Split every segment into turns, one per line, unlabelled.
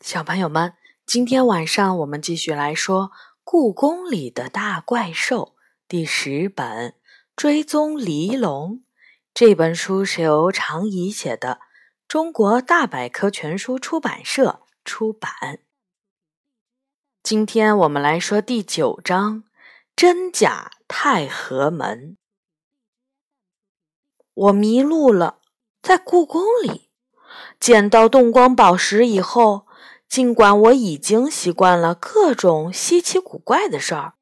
小朋友们，今天晚上我们继续来说《故宫里的大怪兽》第十本《追踪黎龙》。这本书是由常怡写的，中国大百科全书出版社出版。今天我们来说第九章：真假太和门。我迷路了，在故宫里捡到动光宝石以后。尽管我已经习惯了各种稀奇古怪的事儿，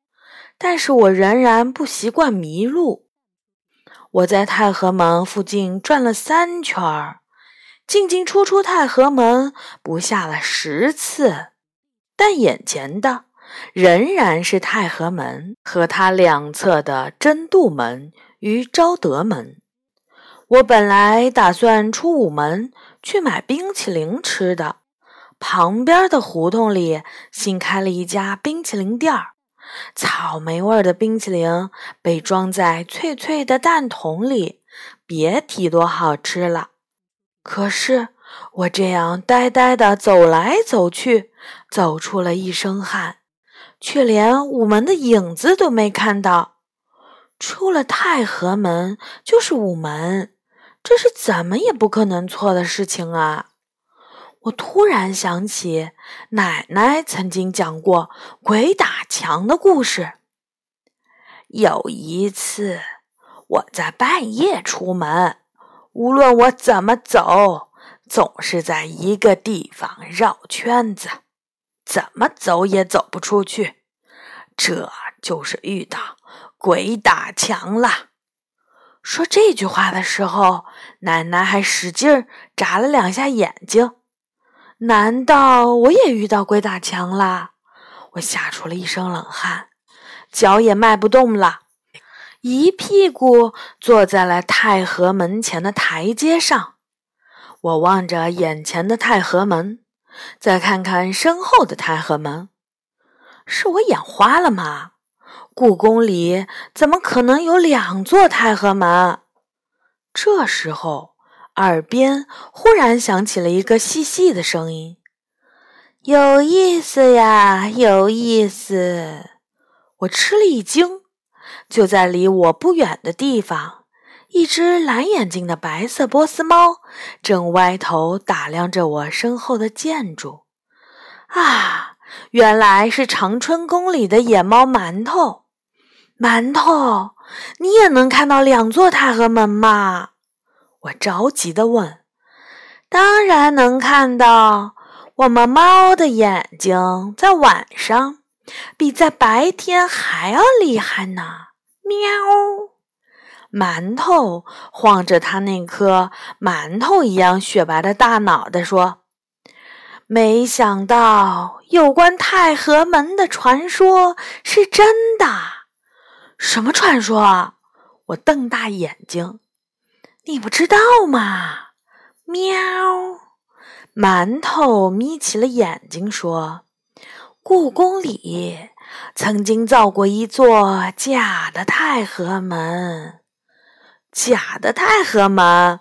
但是我仍然不习惯迷路。我在太和门附近转了三圈儿，进进出出太和门不下了十次，但眼前的仍然是太和门和它两侧的真度门与昭德门。我本来打算出午门去买冰淇淋吃的。旁边的胡同里新开了一家冰淇淋店儿，草莓味的冰淇淋被装在脆脆的蛋筒里，别提多好吃了。可是我这样呆呆地走来走去，走出了一身汗，却连午门的影子都没看到。出了太和门就是午门，这是怎么也不可能错的事情啊！我突然想起奶奶曾经讲过鬼打墙的故事。有一次，我在半夜出门，无论我怎么走，总是在一个地方绕圈子，怎么走也走不出去。这就是遇到鬼打墙了。说这句话的时候，奶奶还使劲眨了两下眼睛。难道我也遇到鬼打墙了？我吓出了一身冷汗，脚也迈不动了，一屁股坐在了太和门前的台阶上。我望着眼前的太和门，再看看身后的太和门，是我眼花了吗？故宫里怎么可能有两座太和门？这时候。耳边忽然响起了一个细细的声音：“有意思呀，有意思！”我吃了一惊。就在离我不远的地方，一只蓝眼睛的白色波斯猫正歪头打量着我身后的建筑。啊，原来是长春宫里的野猫馒头！馒头，你也能看到两座太和门吗？我着急地问：“当然能看到，我们猫的眼睛在晚上比在白天还要厉害呢。”喵！馒头晃着他那颗馒头一样雪白的大脑袋说：“没想到有关太和门的传说是真的。什么传说？”我瞪大眼睛。你不知道吗？喵！馒头眯起了眼睛说：“故宫里曾经造过一座假的太和门。”假的太和门！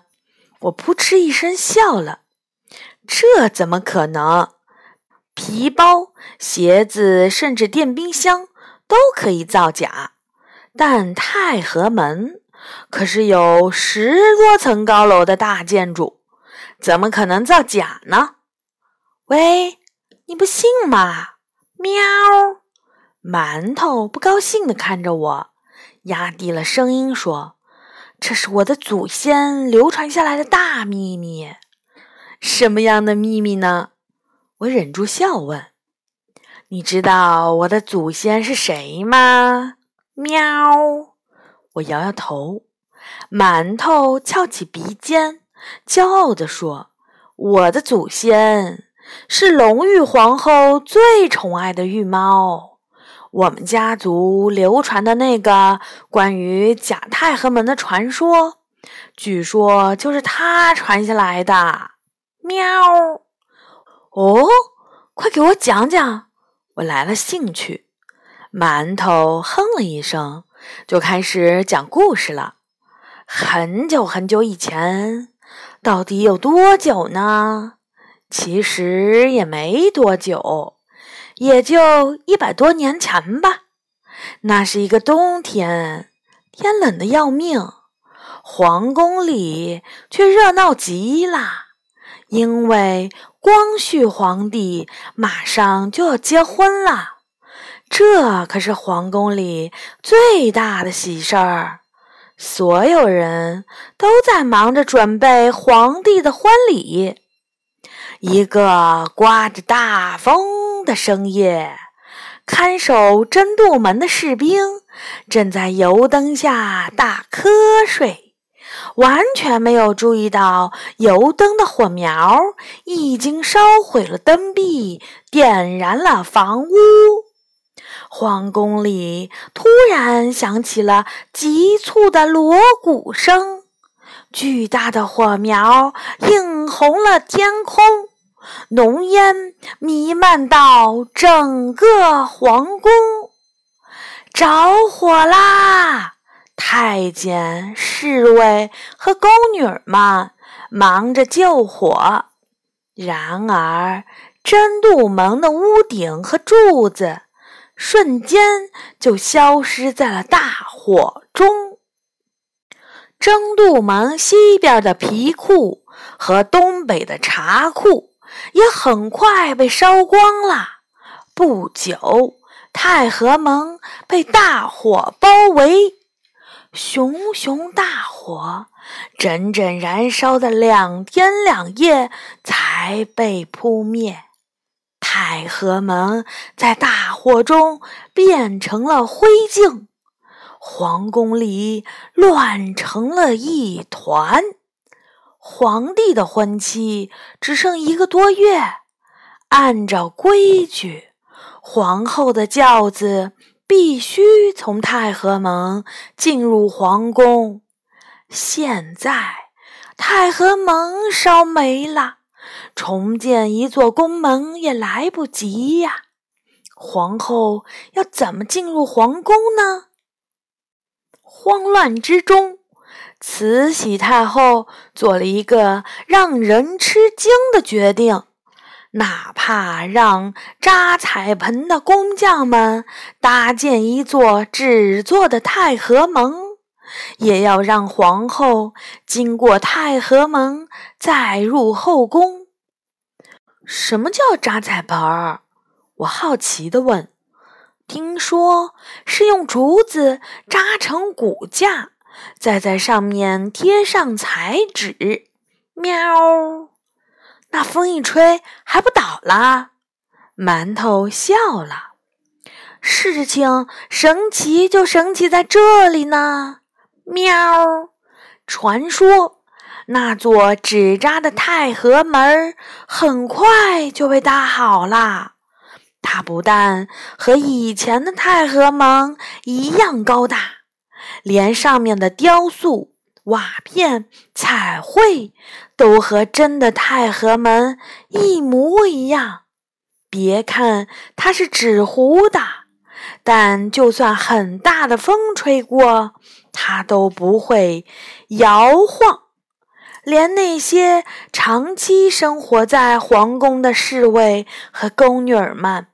我扑哧一声笑了。这怎么可能？皮包、鞋子，甚至电冰箱都可以造假，但太和门……可是有十多层高楼的大建筑，怎么可能造假呢？喂，你不信吗？喵！馒头不高兴地看着我，压低了声音说：“这是我的祖先流传下来的大秘密。”什么样的秘密呢？我忍住笑问：“你知道我的祖先是谁吗？”喵。我摇摇头，馒头翘起鼻尖，骄傲地说：“我的祖先是隆裕皇后最宠爱的玉猫。我们家族流传的那个关于假太和门的传说，据说就是他传下来的。”喵！哦，快给我讲讲！我来了兴趣。馒头哼了一声。就开始讲故事了。很久很久以前，到底有多久呢？其实也没多久，也就一百多年前吧。那是一个冬天，天冷的要命，皇宫里却热闹极了，因为光绪皇帝马上就要结婚了，这可是皇宫里最大的喜事儿，所有人都在忙着准备皇帝的婚礼。一个刮着大风的深夜。看守真度门的士兵正在油灯下打瞌睡，完全没有注意到油灯的火苗已经烧毁了灯壁，点燃了房屋。皇宫里突然响起了急促的锣鼓声，巨大的火苗映红了天空。浓烟弥漫到整个皇宫，着火啦！太监、侍卫和宫女们忙着救火，然而真度门的屋顶和柱子瞬间就消失在了大火中。真度门西边的皮库和东北的茶库。也很快被烧光了。不久，太和门被大火包围，熊熊大火整整燃烧了两天两夜才被扑灭。太和门在大火中变成了灰烬，皇宫里乱成了一团。皇帝的婚期只剩一个多月，按照规矩，皇后的轿子必须从太和门进入皇宫。现在太和门烧没了，重建一座宫门也来不及呀！皇后要怎么进入皇宫呢？慌乱之中。慈禧太后做了一个让人吃惊的决定：哪怕让扎彩盆的工匠们搭建一座纸做的太和门，也要让皇后经过太和门再入后宫。什么叫扎彩盆儿？我好奇地问。听说是用竹子扎成骨架。再在上面贴上彩纸，喵！那风一吹还不倒啦？馒头笑了。事情神奇就神奇在这里呢，喵！传说那座纸扎的太和门很快就被搭好了。它不但和以前的太和门一样高大。连上面的雕塑、瓦片、彩绘都和真的太和门一模一样。别看它是纸糊的，但就算很大的风吹过，它都不会摇晃。连那些长期生活在皇宫的侍卫和宫女们。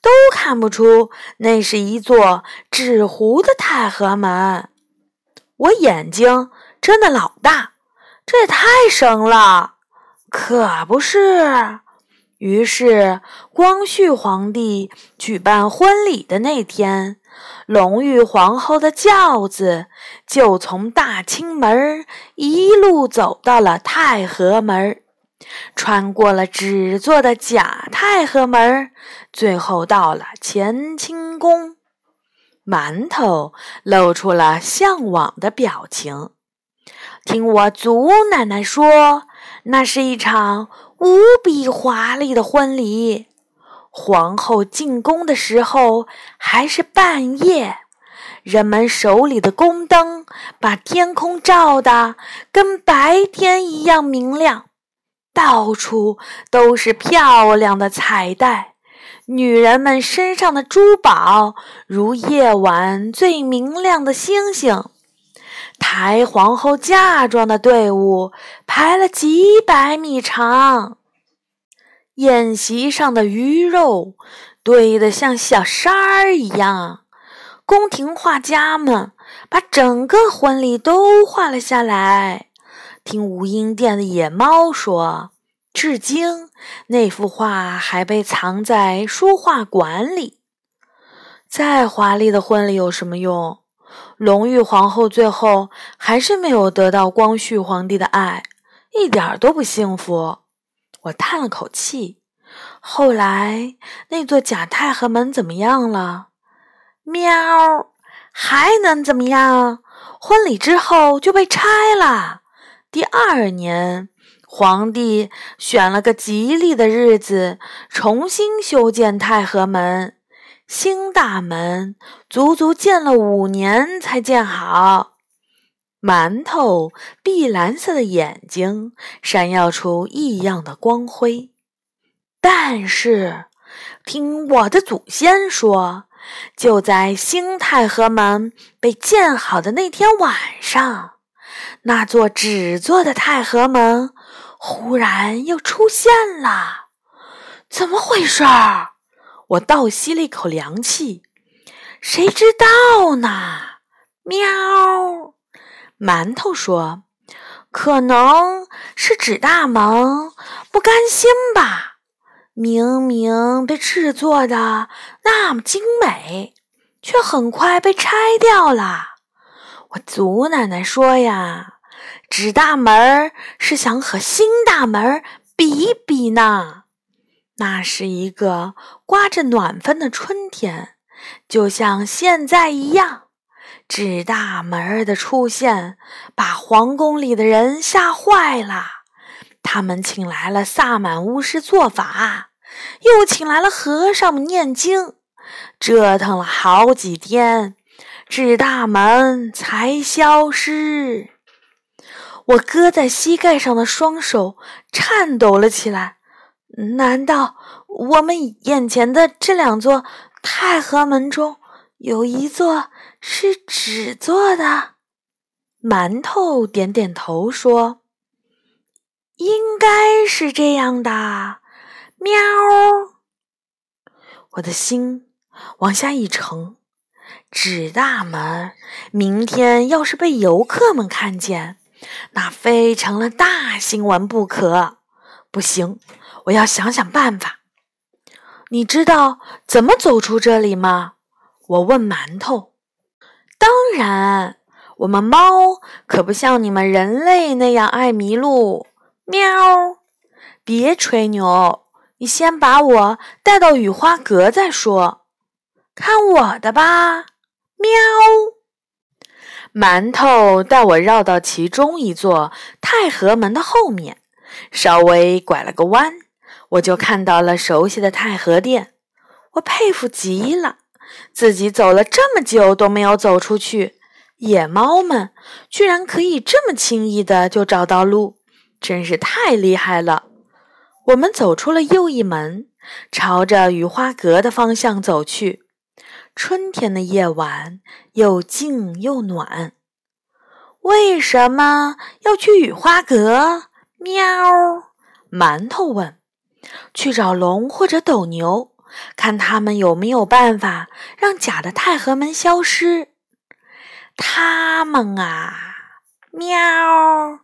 都看不出那是一座纸糊的太和门。我眼睛睁得老大，这也太神了！可不是。于是，光绪皇帝举办婚礼的那天，隆裕皇后的轿子就从大清门一路走到了太和门。穿过了纸做的假太和门，最后到了乾清宫。馒头露出了向往的表情。听我祖奶奶说，那是一场无比华丽的婚礼。皇后进宫的时候还是半夜，人们手里的宫灯把天空照得跟白天一样明亮。到处都是漂亮的彩带，女人们身上的珠宝如夜晚最明亮的星星。抬皇后嫁妆的队伍排了几百米长。宴席上的鱼肉堆得像小山儿一样，宫廷画家们把整个婚礼都画了下来。听无音殿的野猫说，至今那幅画还被藏在书画馆里。再华丽的婚礼有什么用？隆裕皇后最后还是没有得到光绪皇帝的爱，一点都不幸福。我叹了口气。后来那座假太和门怎么样了？喵，还能怎么样？婚礼之后就被拆了。第二年，皇帝选了个吉利的日子，重新修建太和门。新大门足足建了五年才建好。馒头碧蓝色的眼睛闪耀出异样的光辉。但是，听我的祖先说，就在新太和门被建好的那天晚上，那座纸做的太和门忽然又出现了。怎么回事？我倒吸了一口凉气。谁知道呢？喵。馒头说：“可能是纸大门不甘心吧。明明被制作的那么精美，却很快被拆掉了。”我祖奶奶说呀：“纸大门是想和新大门比一比呢。”那是一个刮着暖风的春天，就像现在一样。纸大门儿的出现把皇宫里的人吓坏了，他们请来了萨满巫师做法，又请来了和尚们念经，折腾了好几天，纸大门才消失。我搁在膝盖上的双手颤抖了起来。难道我们眼前的这两座太和门中有一座？是纸做的，馒头点点头说：“应该是这样的。”喵，我的心往下一沉。纸大门，明天要是被游客们看见，那非成了大新闻不可。不行，我要想想办法。你知道怎么走出这里吗？我问馒头。当然，我们猫可不像你们人类那样爱迷路。喵！别吹牛，你先把我带到雨花阁再说。看我的吧！喵！馒头带我绕到其中一座太和门的后面，稍微拐了个弯，我就看到了熟悉的太和殿。我佩服极了。自己走了这么久都没有走出去，野猫们居然可以这么轻易的就找到路，真是太厉害了。我们走出了右一门，朝着雨花阁的方向走去。春天的夜晚又静又暖。为什么要去雨花阁？喵！馒头问。去找龙或者斗牛。看他们有没有办法让假的太和门消失？他们啊，喵！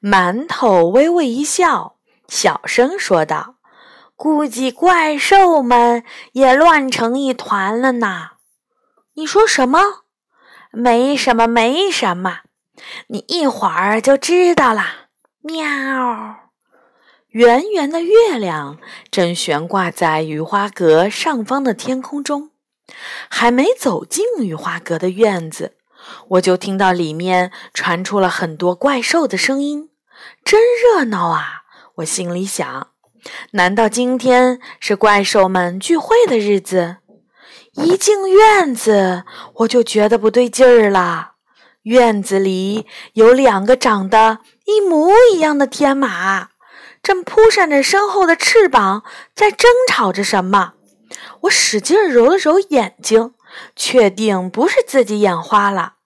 馒头微微一笑，小声说道：“估计怪兽们也乱成一团了呢。”你说什么？没什么，没什么，你一会儿就知道了。喵。圆圆的月亮正悬挂在雨花阁上方的天空中，还没走进雨花阁的院子，我就听到里面传出了很多怪兽的声音，真热闹啊！我心里想，难道今天是怪兽们聚会的日子？一进院子，我就觉得不对劲儿了。院子里有两个长得一模一样的天马。正扑扇着身后的翅膀，在争吵着什么。我使劲揉了揉眼睛，确定不是自己眼花了。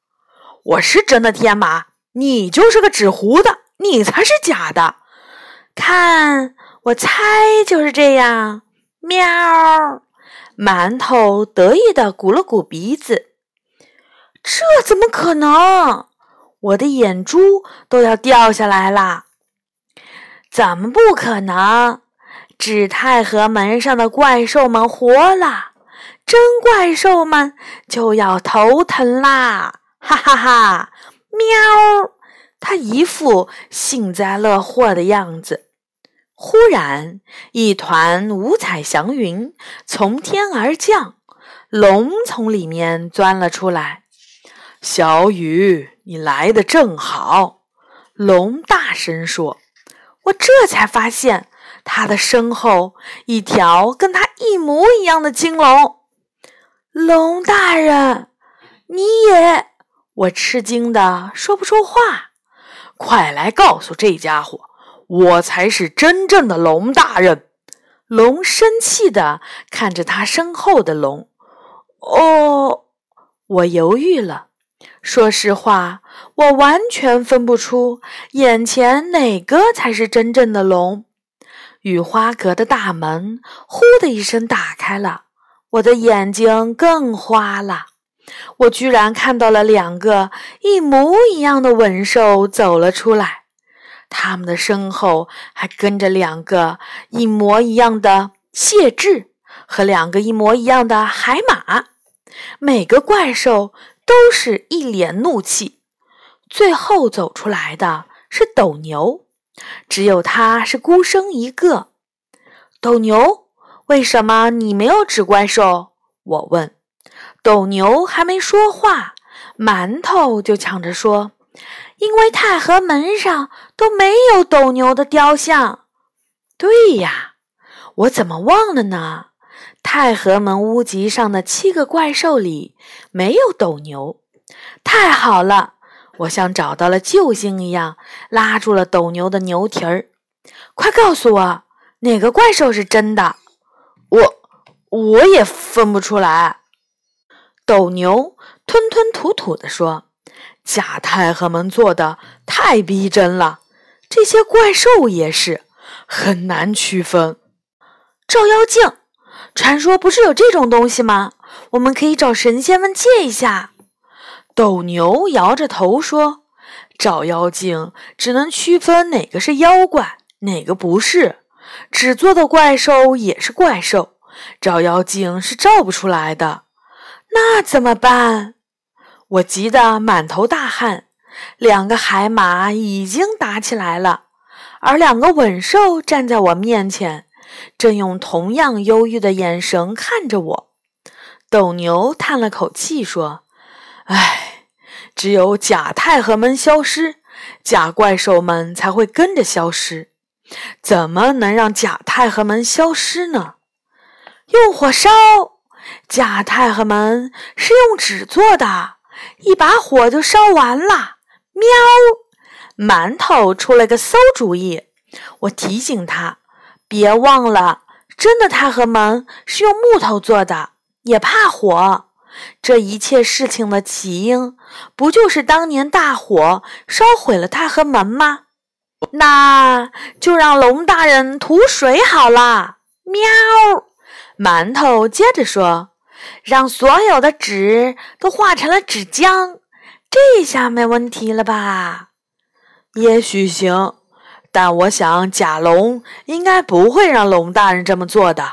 我是真的天马，你就是个纸糊的，你才是假的。看我猜就是这样。喵！馒头得意的鼓了鼓鼻子。这怎么可能？我的眼珠都要掉下来了。怎么不可能？纸太和门上的怪兽们活了，真怪兽们就要头疼啦！哈哈哈！喵！他一副幸灾乐祸的样子。忽然，一团五彩祥云从天而降，龙从里面钻了出来。小雨，你来的正好！龙大声说。我这才发现，他的身后一条跟他一模一样的金龙。龙大人，你也……我吃惊的说不出话。快来告诉这家伙，我才是真正的龙大人！龙生气的看着他身后的龙。哦，我犹豫了。说实话，我完全分不出眼前哪个才是真正的龙。雨花阁的大门“呼”的一声打开了，我的眼睛更花了。我居然看到了两个一模一样的吻兽走了出来，他们的身后还跟着两个一模一样的谢智和两个一模一样的海马，每个怪兽。都是一脸怒气，最后走出来的是斗牛，只有他是孤身一个。斗牛，为什么你没有指怪兽？我问。斗牛还没说话，馒头就抢着说：“因为太和门上都没有斗牛的雕像。”对呀，我怎么忘了呢？太和门屋脊上的七个怪兽里没有斗牛，太好了！我像找到了救星一样，拉住了斗牛的牛蹄儿。快告诉我，哪个怪兽是真的？我我也分不出来。斗牛吞吞吐吐地说：“假太和门做的太逼真了，这些怪兽也是很难区分。”照妖镜。传说不是有这种东西吗？我们可以找神仙们借一下。斗牛摇着头说：“照妖镜只能区分哪个是妖怪，哪个不是。纸做的怪兽也是怪兽，照妖镜是照不出来的。那怎么办？”我急得满头大汗。两个海马已经打起来了，而两个吻兽站在我面前。正用同样忧郁的眼神看着我，斗牛叹了口气说：“唉，只有假太和门消失，假怪兽们才会跟着消失。怎么能让假太和门消失呢？用火烧假太和门是用纸做的，一把火就烧完了。”喵，馒头出了个馊主意，我提醒他。别忘了，真的太和门是用木头做的，也怕火。这一切事情的起因，不就是当年大火烧毁了太和门吗？那就让龙大人吐水好了。喵！馒头接着说：“让所有的纸都化成了纸浆，这下没问题了吧？”也许行。但我想，甲龙应该不会让龙大人这么做的。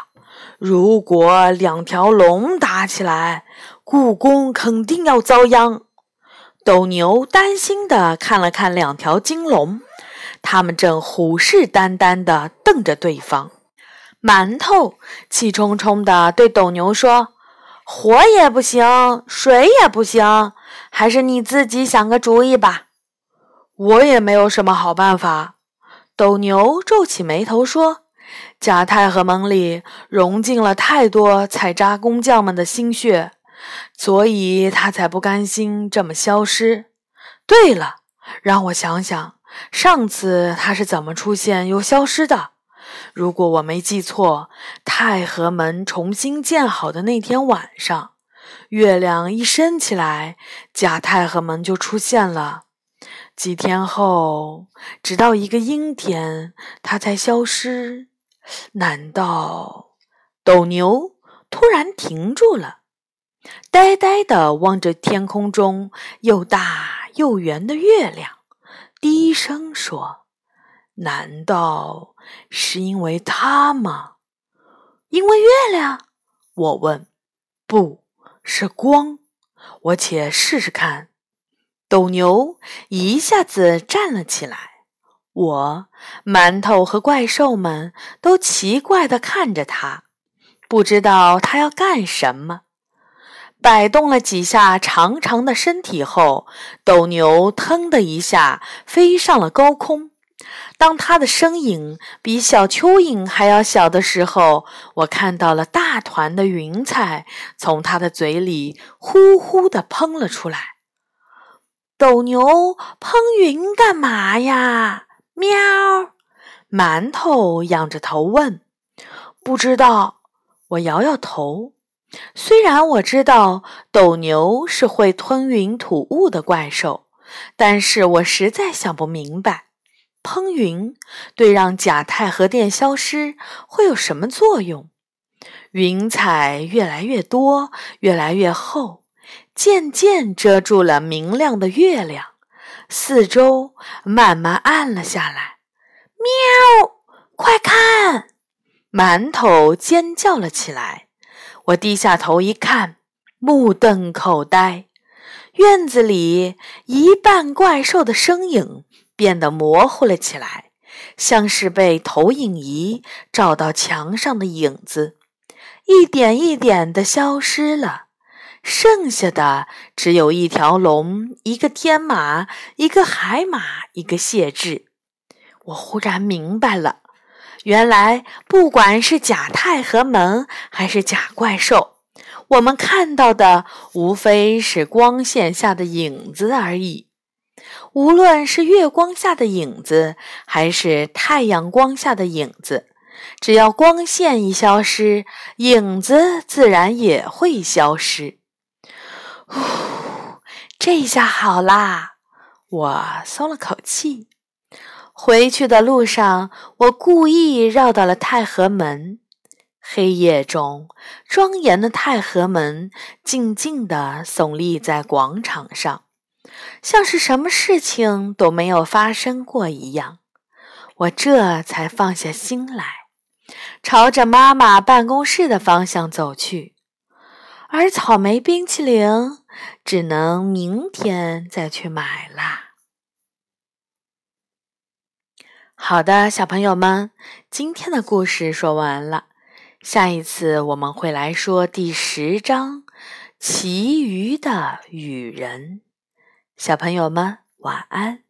如果两条龙打起来，故宫肯定要遭殃。斗牛担心地看了看两条金龙，他们正虎视眈眈地瞪着对方。馒头气冲冲地对斗牛说：“火也不行，水也不行，还是你自己想个主意吧。”我也没有什么好办法。斗牛皱起眉头说：“假太和门里融进了太多采渣工匠们的心血，所以他才不甘心这么消失。对了，让我想想，上次他是怎么出现又消失的？如果我没记错，太和门重新建好的那天晚上，月亮一升起来，假太和门就出现了。”几天后，直到一个阴天，它才消失。难道斗牛突然停住了，呆呆地望着天空中又大又圆的月亮，低声说：“难道是因为它吗？”“因为月亮？”我问。“不是光，我且试试看。”斗牛一下子站了起来。我、馒头和怪兽们都奇怪地看着他，不知道他要干什么。摆动了几下长长的身体后，斗牛腾的一下飞上了高空。当他的身影比小蚯蚓还要小的时候，我看到了大团的云彩从他的嘴里呼呼地喷了出来。斗牛喷云干嘛呀？喵！馒头仰着头问：“不知道。”我摇摇头。虽然我知道斗牛是会吞云吐雾的怪兽，但是我实在想不明白，喷云对让钾钛合电消失会有什么作用？云彩越来越多，越来越厚，渐渐遮住了明亮的月亮。四周慢慢暗了下来。喵！快看！馒头尖叫了起来。我低下头一看，目瞪口呆。院子里一半怪兽的身影变得模糊了起来，像是被投影仪照到墙上的影子，一点一点的消失了。剩下的只有一条龙，一个天马，一个海马，一个谢志。我忽然明白了，原来不管是假太和门，还是假怪兽，我们看到的无非是光线下的影子而已。无论是月光下的影子，还是太阳光下的影子，只要光线一消失，影子自然也会消失。呼，这下好啦！我松了口气。回去的路上，我故意绕到了太和门。黑夜中，庄严的太和门静静地耸立在广场上，像是什么事情都没有发生过一样。我这才放下心来，朝着妈妈办公室的方向走去。而草莓冰淇淋只能明天再去买啦。好的，小朋友们，今天的故事说完了，下一次我们会来说第十章《其余的雨人》。小朋友们，晚安。